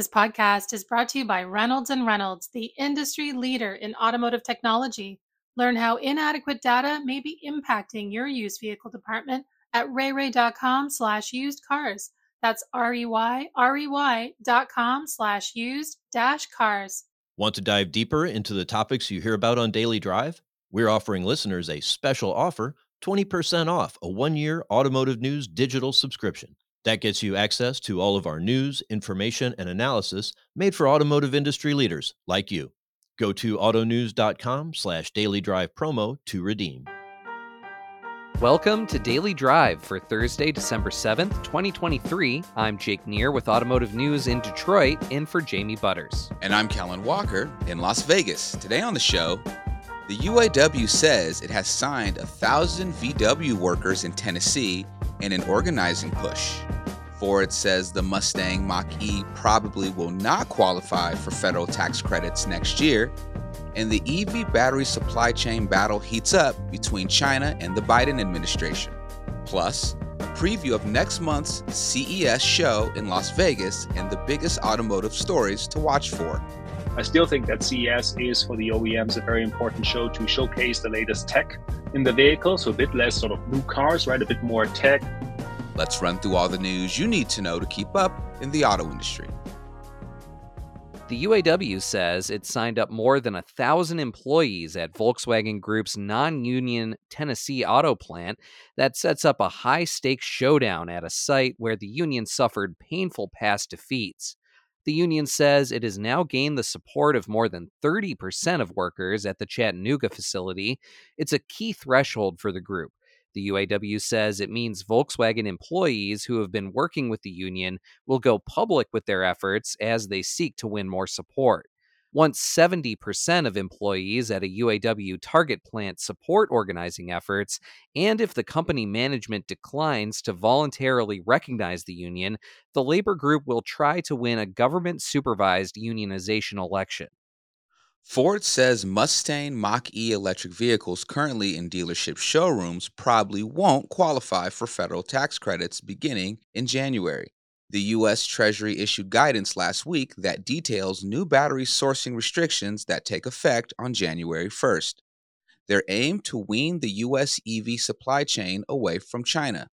This podcast is brought to you by Reynolds and Reynolds, the industry leader in automotive technology. Learn how inadequate data may be impacting your used vehicle department at reyrey.com slash used cars. That's R-E-Y-R-E-Y dot com slash used dash cars. Want to dive deeper into the topics you hear about on Daily Drive? We're offering listeners a special offer 20% off a one year automotive news digital subscription. That gets you access to all of our news, information, and analysis made for automotive industry leaders like you. Go to autonews.com slash daily drive promo to redeem. Welcome to Daily Drive for Thursday, December 7th, 2023. I'm Jake Neer with Automotive News in Detroit, in for Jamie Butters. And I'm Kellen Walker in Las Vegas. Today on the show, the UAW says it has signed a thousand VW workers in Tennessee in an organizing push. Ford says the Mustang Mach E probably will not qualify for federal tax credits next year. And the EV battery supply chain battle heats up between China and the Biden administration. Plus, a preview of next month's CES show in Las Vegas and the biggest automotive stories to watch for. I still think that CES is for the OEMs a very important show to showcase the latest tech in the vehicle. So a bit less sort of new cars, right? A bit more tech. Let's run through all the news you need to know to keep up in the auto industry. The UAW says it signed up more than a thousand employees at Volkswagen Group's non union Tennessee auto plant that sets up a high stakes showdown at a site where the union suffered painful past defeats. The union says it has now gained the support of more than 30% of workers at the Chattanooga facility. It's a key threshold for the group. The UAW says it means Volkswagen employees who have been working with the union will go public with their efforts as they seek to win more support. Once 70% of employees at a UAW target plant support organizing efforts, and if the company management declines to voluntarily recognize the union, the labor group will try to win a government supervised unionization election. Ford says Mustang Mach E electric vehicles currently in dealership showrooms probably won't qualify for federal tax credits beginning in January. The U.S. Treasury issued guidance last week that details new battery sourcing restrictions that take effect on January 1st. Their aim to wean the U.S. EV supply chain away from China.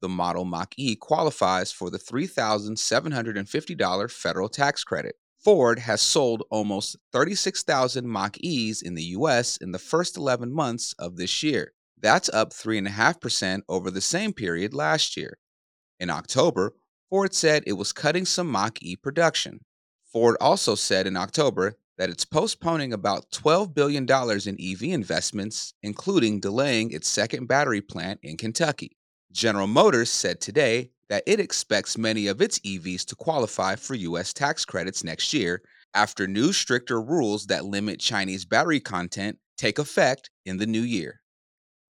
The model Mach E qualifies for the $3,750 federal tax credit. Ford has sold almost 36,000 Mach E's in the US in the first 11 months of this year. That's up 3.5% over the same period last year. In October, Ford said it was cutting some Mach E production. Ford also said in October that it's postponing about $12 billion in EV investments, including delaying its second battery plant in Kentucky. General Motors said today that it expects many of its EVs to qualify for U.S. tax credits next year after new stricter rules that limit Chinese battery content take effect in the new year.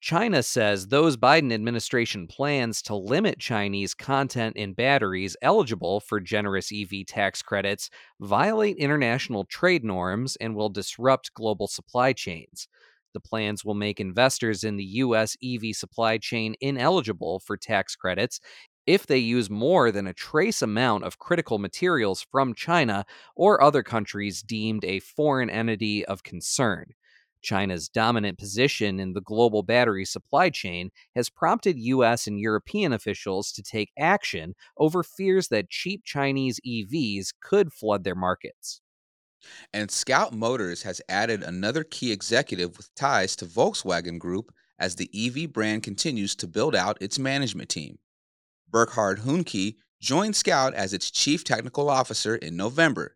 China says those Biden administration plans to limit Chinese content in batteries eligible for generous EV tax credits violate international trade norms and will disrupt global supply chains. The plans will make investors in the U.S. EV supply chain ineligible for tax credits if they use more than a trace amount of critical materials from China or other countries deemed a foreign entity of concern. China's dominant position in the global battery supply chain has prompted US and European officials to take action over fears that cheap Chinese EVs could flood their markets. And Scout Motors has added another key executive with ties to Volkswagen Group as the EV brand continues to build out its management team. Burkhard Huhnke joined Scout as its chief technical officer in November.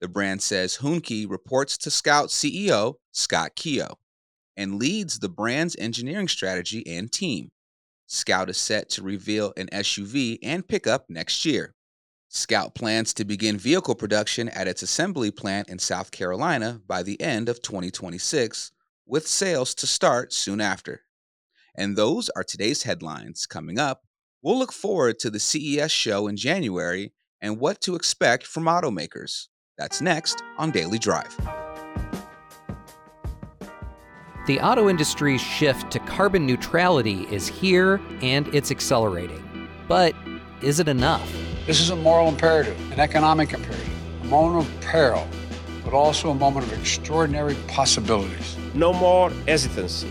The brand says Huhnke reports to Scout CEO Scott Keogh and leads the brand's engineering strategy and team. Scout is set to reveal an SUV and pickup next year. Scout plans to begin vehicle production at its assembly plant in South Carolina by the end of 2026, with sales to start soon after. And those are today's headlines. Coming up, we'll look forward to the CES show in January and what to expect from automakers. That's next on Daily Drive. The auto industry's shift to carbon neutrality is here and it's accelerating. But is it enough? This is a moral imperative, an economic imperative, a moment of peril, but also a moment of extraordinary possibilities. No more hesitancy,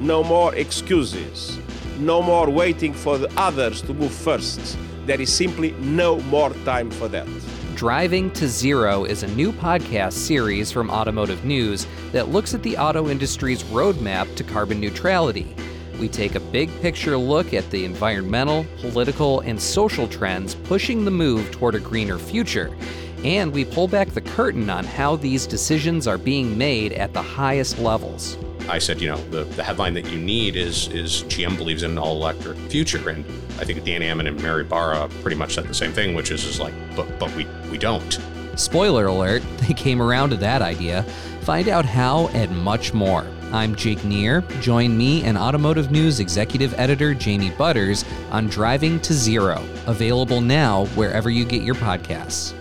no more excuses, no more waiting for the others to move first. There is simply no more time for that. Driving to Zero is a new podcast series from Automotive News that looks at the auto industry's roadmap to carbon neutrality. We take a big picture look at the environmental, political, and social trends pushing the move toward a greener future. And we pull back the curtain on how these decisions are being made at the highest levels. I said, you know, the, the headline that you need is is GM believes in an all electric future. And I think Dan Ammann and Mary Barra pretty much said the same thing, which is, is like, but but we, we don't. Spoiler alert, they came around to that idea. Find out how and much more. I'm Jake Neer. Join me and Automotive News Executive Editor Jamie Butters on Driving to Zero, available now wherever you get your podcasts.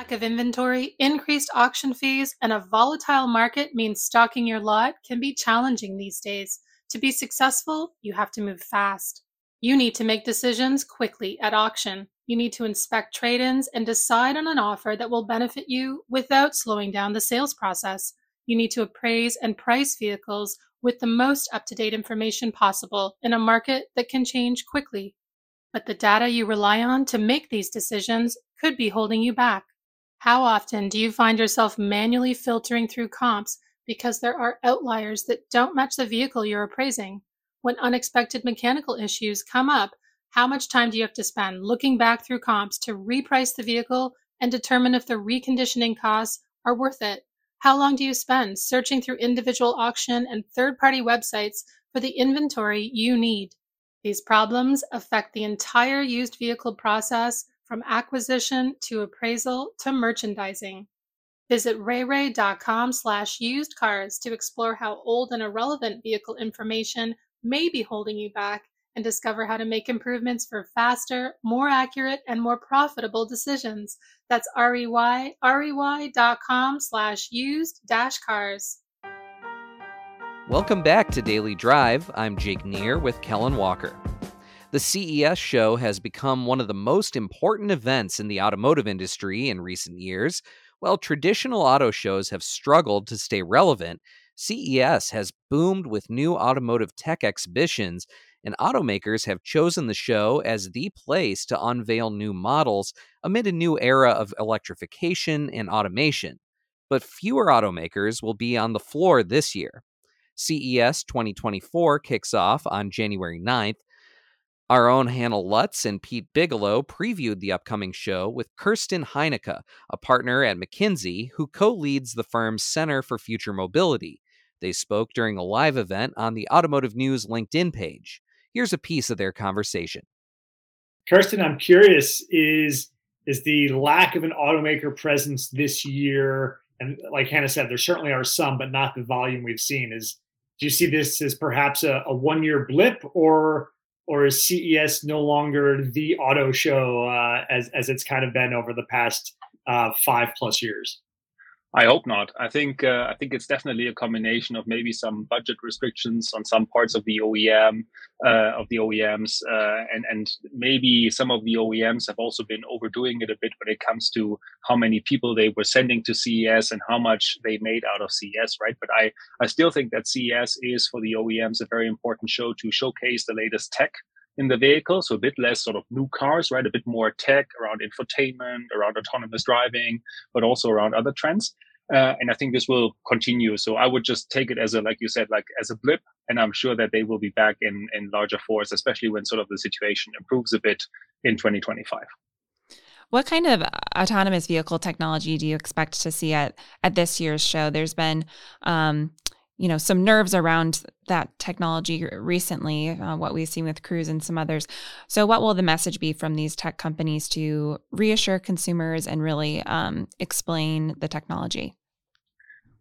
Lack of inventory, increased auction fees, and a volatile market means stocking your lot can be challenging these days. To be successful, you have to move fast. You need to make decisions quickly at auction. You need to inspect trade ins and decide on an offer that will benefit you without slowing down the sales process. You need to appraise and price vehicles with the most up to date information possible in a market that can change quickly. But the data you rely on to make these decisions could be holding you back. How often do you find yourself manually filtering through comps because there are outliers that don't match the vehicle you're appraising? When unexpected mechanical issues come up, how much time do you have to spend looking back through comps to reprice the vehicle and determine if the reconditioning costs are worth it? How long do you spend searching through individual auction and third party websites for the inventory you need? These problems affect the entire used vehicle process from acquisition to appraisal to merchandising. Visit reyrey.com slash used cars to explore how old and irrelevant vehicle information may be holding you back and discover how to make improvements for faster, more accurate, and more profitable decisions. That's R-E-Y, R-E-Y.com slash used dash cars. Welcome back to Daily Drive. I'm Jake Neer with Kellen Walker. The CES show has become one of the most important events in the automotive industry in recent years. While traditional auto shows have struggled to stay relevant, CES has boomed with new automotive tech exhibitions, and automakers have chosen the show as the place to unveil new models amid a new era of electrification and automation. But fewer automakers will be on the floor this year. CES 2024 kicks off on January 9th. Our own Hannah Lutz and Pete Bigelow previewed the upcoming show with Kersten Heineke, a partner at McKinsey who co leads the firm's Center for Future Mobility. They spoke during a live event on the Automotive News LinkedIn page. Here's a piece of their conversation. Kirsten, I'm curious is is the lack of an automaker presence this year and like Hannah said there certainly are some but not the volume we've seen is do you see this as perhaps a, a one year blip or or is CES no longer the auto show uh, as as it's kind of been over the past uh, five plus years? I hope not. I think uh, I think it's definitely a combination of maybe some budget restrictions on some parts of the OEM uh, of the OEMs, uh, and and maybe some of the OEMs have also been overdoing it a bit when it comes to how many people they were sending to CES and how much they made out of CES, right? But I I still think that CES is for the OEMs a very important show to showcase the latest tech in the vehicle. So a bit less sort of new cars, right? A bit more tech around infotainment, around autonomous driving, but also around other trends. Uh, and I think this will continue. So I would just take it as a, like you said, like as a blip. And I'm sure that they will be back in, in larger force, especially when sort of the situation improves a bit in 2025. What kind of autonomous vehicle technology do you expect to see at at this year's show? There's been um, you know some nerves around that technology recently uh, what we've seen with cruise and some others. So what will the message be from these tech companies to reassure consumers and really um, explain the technology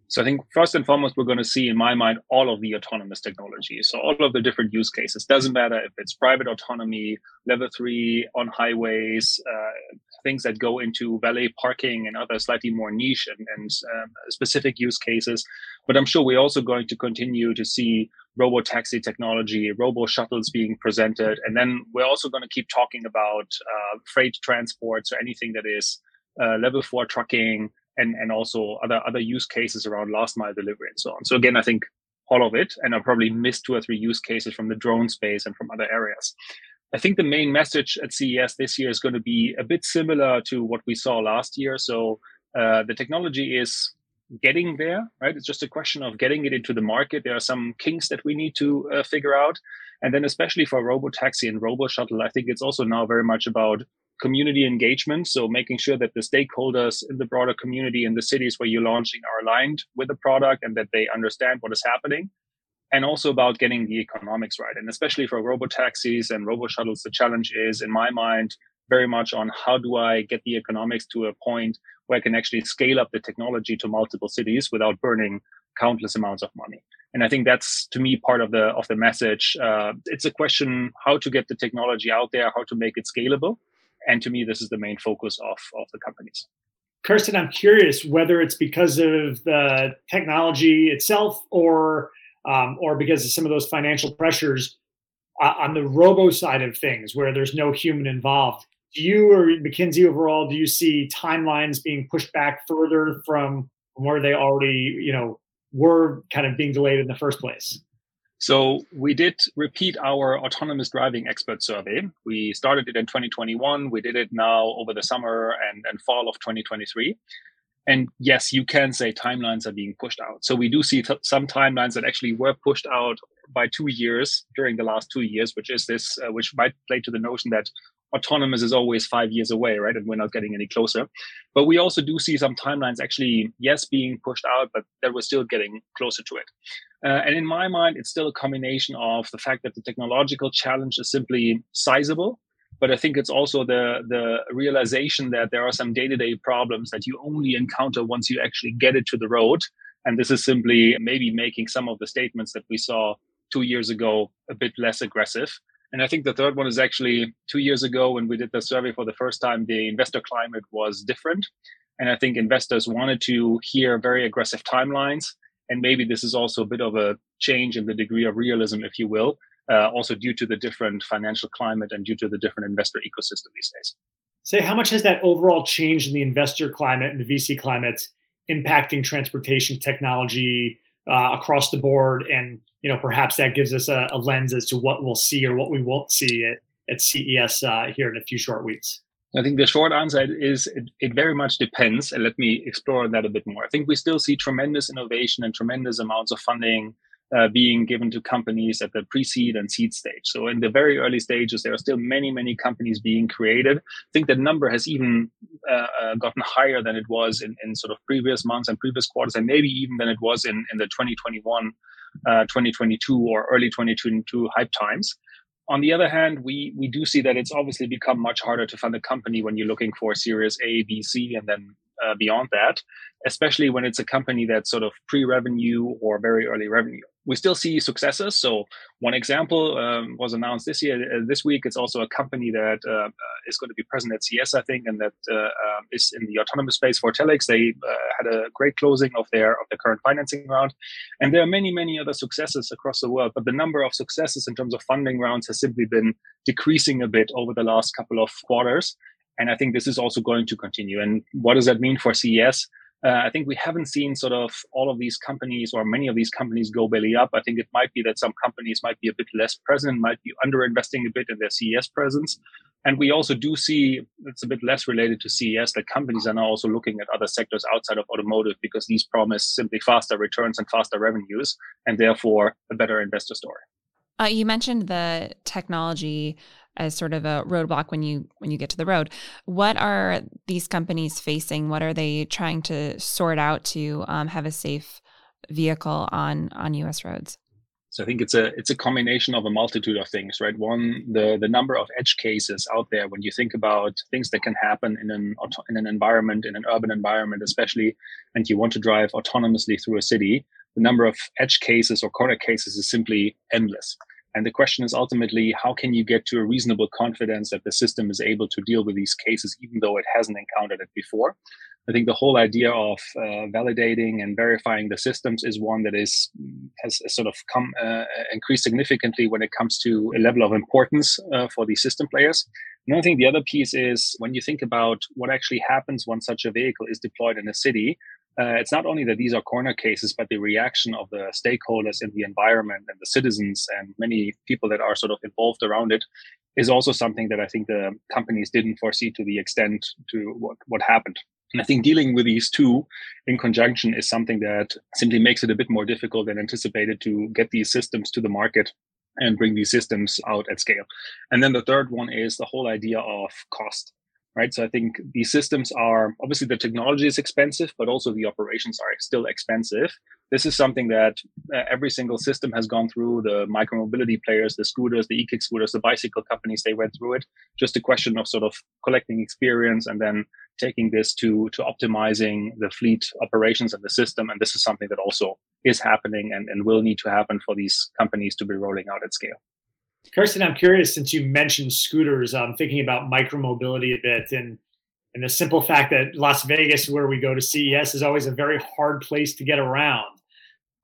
so I think first and foremost, we're going to see, in my mind, all of the autonomous technology. So all of the different use cases. Doesn't matter if it's private autonomy, level three on highways, uh, things that go into valet parking and other slightly more niche and, and um, specific use cases. But I'm sure we're also going to continue to see robo taxi technology, robo shuttles being presented. And then we're also going to keep talking about uh, freight transports or anything that is uh, level four trucking and, and also other, other use cases around last mile delivery and so on. So again, I think all of it, and I probably missed two or three use cases from the drone space and from other areas. I think the main message at CES this year is going to be a bit similar to what we saw last year. So uh, the technology is getting there, right? It's just a question of getting it into the market. There are some kinks that we need to uh, figure out. And then, especially for Robo Taxi and Robo Shuttle, I think it's also now very much about community engagement. So, making sure that the stakeholders in the broader community in the cities where you're launching are aligned with the product and that they understand what is happening and also about getting the economics right. And especially for robo taxis and robo shuttles, the challenge is, in my mind, very much on how do I get the economics to a point where I can actually scale up the technology to multiple cities without burning countless amounts of money. And I think that's to me part of the of the message. Uh, it's a question how to get the technology out there, how to make it scalable, and to me, this is the main focus of of the companies. Kersten, I'm curious whether it's because of the technology itself or um, or because of some of those financial pressures uh, on the robo side of things where there's no human involved do you or mckinsey overall do you see timelines being pushed back further from where they already you know were kind of being delayed in the first place so we did repeat our autonomous driving expert survey. We started it in 2021. We did it now over the summer and, and fall of 2023. And yes, you can say timelines are being pushed out. So we do see t- some timelines that actually were pushed out by two years during the last two years, which is this, uh, which might play to the notion that autonomous is always five years away, right? And we're not getting any closer. But we also do see some timelines actually, yes, being pushed out, but that we're still getting closer to it. Uh, and in my mind, it's still a combination of the fact that the technological challenge is simply sizable but I think it's also the the realization that there are some day to day problems that you only encounter once you actually get it to the road. And this is simply maybe making some of the statements that we saw two years ago a bit less aggressive. And I think the third one is actually two years ago when we did the survey for the first time, the investor climate was different. And I think investors wanted to hear very aggressive timelines. And maybe this is also a bit of a change in the degree of realism, if you will, uh, also due to the different financial climate and due to the different investor ecosystem these days. Say, how much has that overall change in the investor climate and the VC climate impacting transportation technology uh, across the board? And you know, perhaps that gives us a, a, lens as to what we'll see or what we won't see at, at CES uh, here in a few short weeks. I think the short answer is it, it, very much depends. And let me explore that a bit more. I think we still see tremendous innovation and tremendous amounts of funding uh, being given to companies at the pre-seed and seed stage. So in the very early stages, there are still many, many companies being created. I think the number has even uh, uh, gotten higher than it was in, in sort of previous months and previous quarters, and maybe even than it was in, in the 2021, uh, 2022 or early 2022 hype times. On the other hand, we we do see that it's obviously become much harder to fund a company when you're looking for Series A, B, C, and then uh, beyond that, especially when it's a company that's sort of pre-revenue or very early revenue we still see successes. So one example um, was announced this year, uh, this week. It's also a company that uh, is going to be present at CES, I think, and that uh, um, is in the autonomous space Foretellix. They uh, had a great closing of their of their current financing round, and there are many many other successes across the world. But the number of successes in terms of funding rounds has simply been decreasing a bit over the last couple of quarters. And I think this is also going to continue. And what does that mean for CES? Uh, I think we haven't seen sort of all of these companies or many of these companies go belly up. I think it might be that some companies might be a bit less present, might be underinvesting a bit in their CES presence. And we also do see it's a bit less related to CES that companies are now also looking at other sectors outside of automotive because these promise simply faster returns and faster revenues and therefore a better investor story. Uh, you mentioned the technology as sort of a roadblock when you when you get to the road. What are these companies facing? What are they trying to sort out to um, have a safe vehicle on on U.S. roads? So I think it's a it's a combination of a multitude of things, right? One, the the number of edge cases out there when you think about things that can happen in an in an environment, in an urban environment, especially, and you want to drive autonomously through a city. The number of edge cases or corner cases is simply endless. And the question is ultimately, how can you get to a reasonable confidence that the system is able to deal with these cases, even though it hasn't encountered it before? I think the whole idea of uh, validating and verifying the systems is one that is has sort of come uh, increased significantly when it comes to a level of importance uh, for these system players. And I think the other piece is when you think about what actually happens when such a vehicle is deployed in a city. Uh, it's not only that these are corner cases, but the reaction of the stakeholders in the environment and the citizens and many people that are sort of involved around it is also something that I think the companies didn't foresee to the extent to what, what happened. And I think dealing with these two in conjunction is something that simply makes it a bit more difficult than anticipated to get these systems to the market and bring these systems out at scale. And then the third one is the whole idea of cost right? So I think these systems are obviously the technology is expensive, but also the operations are still expensive. This is something that uh, every single system has gone through. The micromobility players, the scooters, the e-kick scooters, the bicycle companies, they went through it. Just a question of sort of collecting experience and then taking this to to optimizing the fleet operations and the system. And this is something that also is happening and, and will need to happen for these companies to be rolling out at scale. Kersten, I'm curious since you mentioned scooters, I'm thinking about micromobility a bit and and the simple fact that Las Vegas, where we go to CES, is always a very hard place to get around.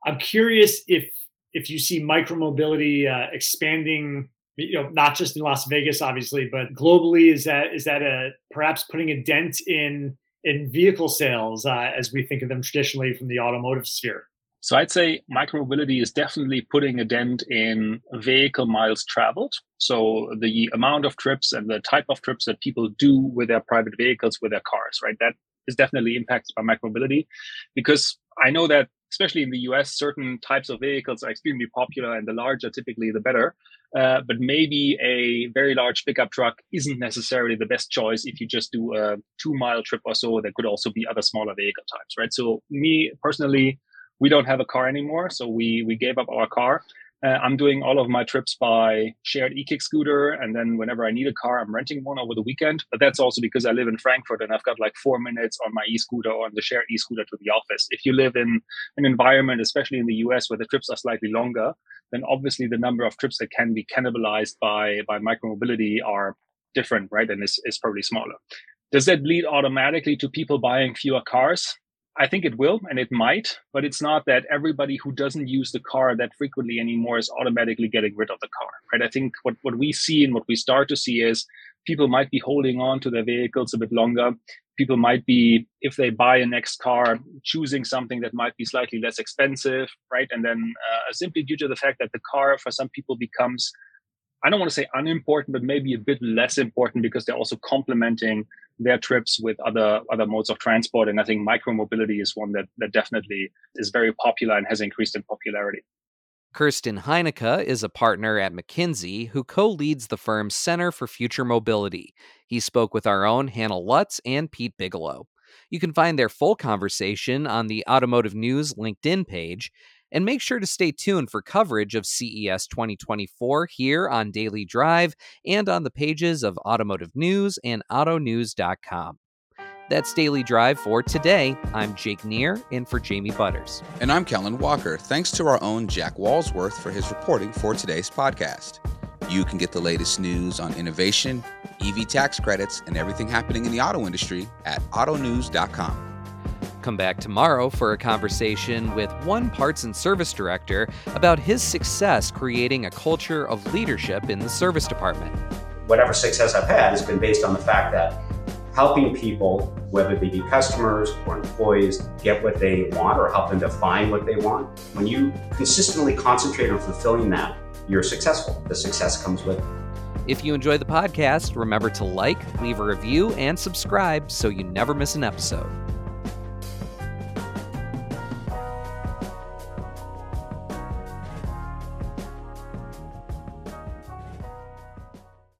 I'm curious if if you see micromobility uh, expanding, you know, not just in Las Vegas, obviously, but globally. Is that is that a perhaps putting a dent in in vehicle sales uh, as we think of them traditionally from the automotive sphere? So I'd say micromobility is definitely putting a dent in vehicle miles traveled. So the amount of trips and the type of trips that people do with their private vehicles, with their cars, right? That is definitely impacted by micromobility because I know that especially in the US, certain types of vehicles are extremely popular and the larger typically the better. Uh, but maybe a very large pickup truck isn't necessarily the best choice if you just do a two mile trip or so. There could also be other smaller vehicle types, right? So me personally, we don't have a car anymore, so we we gave up our car. Uh, I'm doing all of my trips by shared e-kick scooter, and then whenever I need a car, I'm renting one over the weekend. But that's also because I live in Frankfurt and I've got like four minutes on my e-scooter or on the shared e-scooter to the office. If you live in an environment, especially in the US, where the trips are slightly longer, then obviously the number of trips that can be cannibalized by by micromobility are different, right? And is is probably smaller. Does that lead automatically to people buying fewer cars? I think it will and it might, but it's not that everybody who doesn't use the car that frequently anymore is automatically getting rid of the car, right? I think what, what we see and what we start to see is people might be holding on to their vehicles a bit longer. People might be, if they buy a next car, choosing something that might be slightly less expensive, right? And then uh, simply due to the fact that the car for some people becomes I don't want to say unimportant, but maybe a bit less important because they're also complementing their trips with other other modes of transport. And I think micromobility is one that that definitely is very popular and has increased in popularity. Kersten Heineke is a partner at McKinsey who co leads the firm's Center for Future Mobility. He spoke with our own Hannah Lutz and Pete Bigelow. You can find their full conversation on the Automotive News LinkedIn page. And make sure to stay tuned for coverage of CES 2024 here on Daily Drive and on the pages of Automotive News and AutoNews.com. That's Daily Drive for today. I'm Jake Neer, in for Jamie Butters. And I'm Kellen Walker. Thanks to our own Jack Walsworth for his reporting for today's podcast. You can get the latest news on innovation, EV tax credits, and everything happening in the auto industry at autonews.com. Come back tomorrow for a conversation with one parts and service director about his success creating a culture of leadership in the service department. Whatever success I've had has been based on the fact that helping people, whether they be customers or employees, get what they want or help them define what they want. When you consistently concentrate on fulfilling that, you're successful. The success comes with it. If you enjoy the podcast, remember to like, leave a review, and subscribe so you never miss an episode.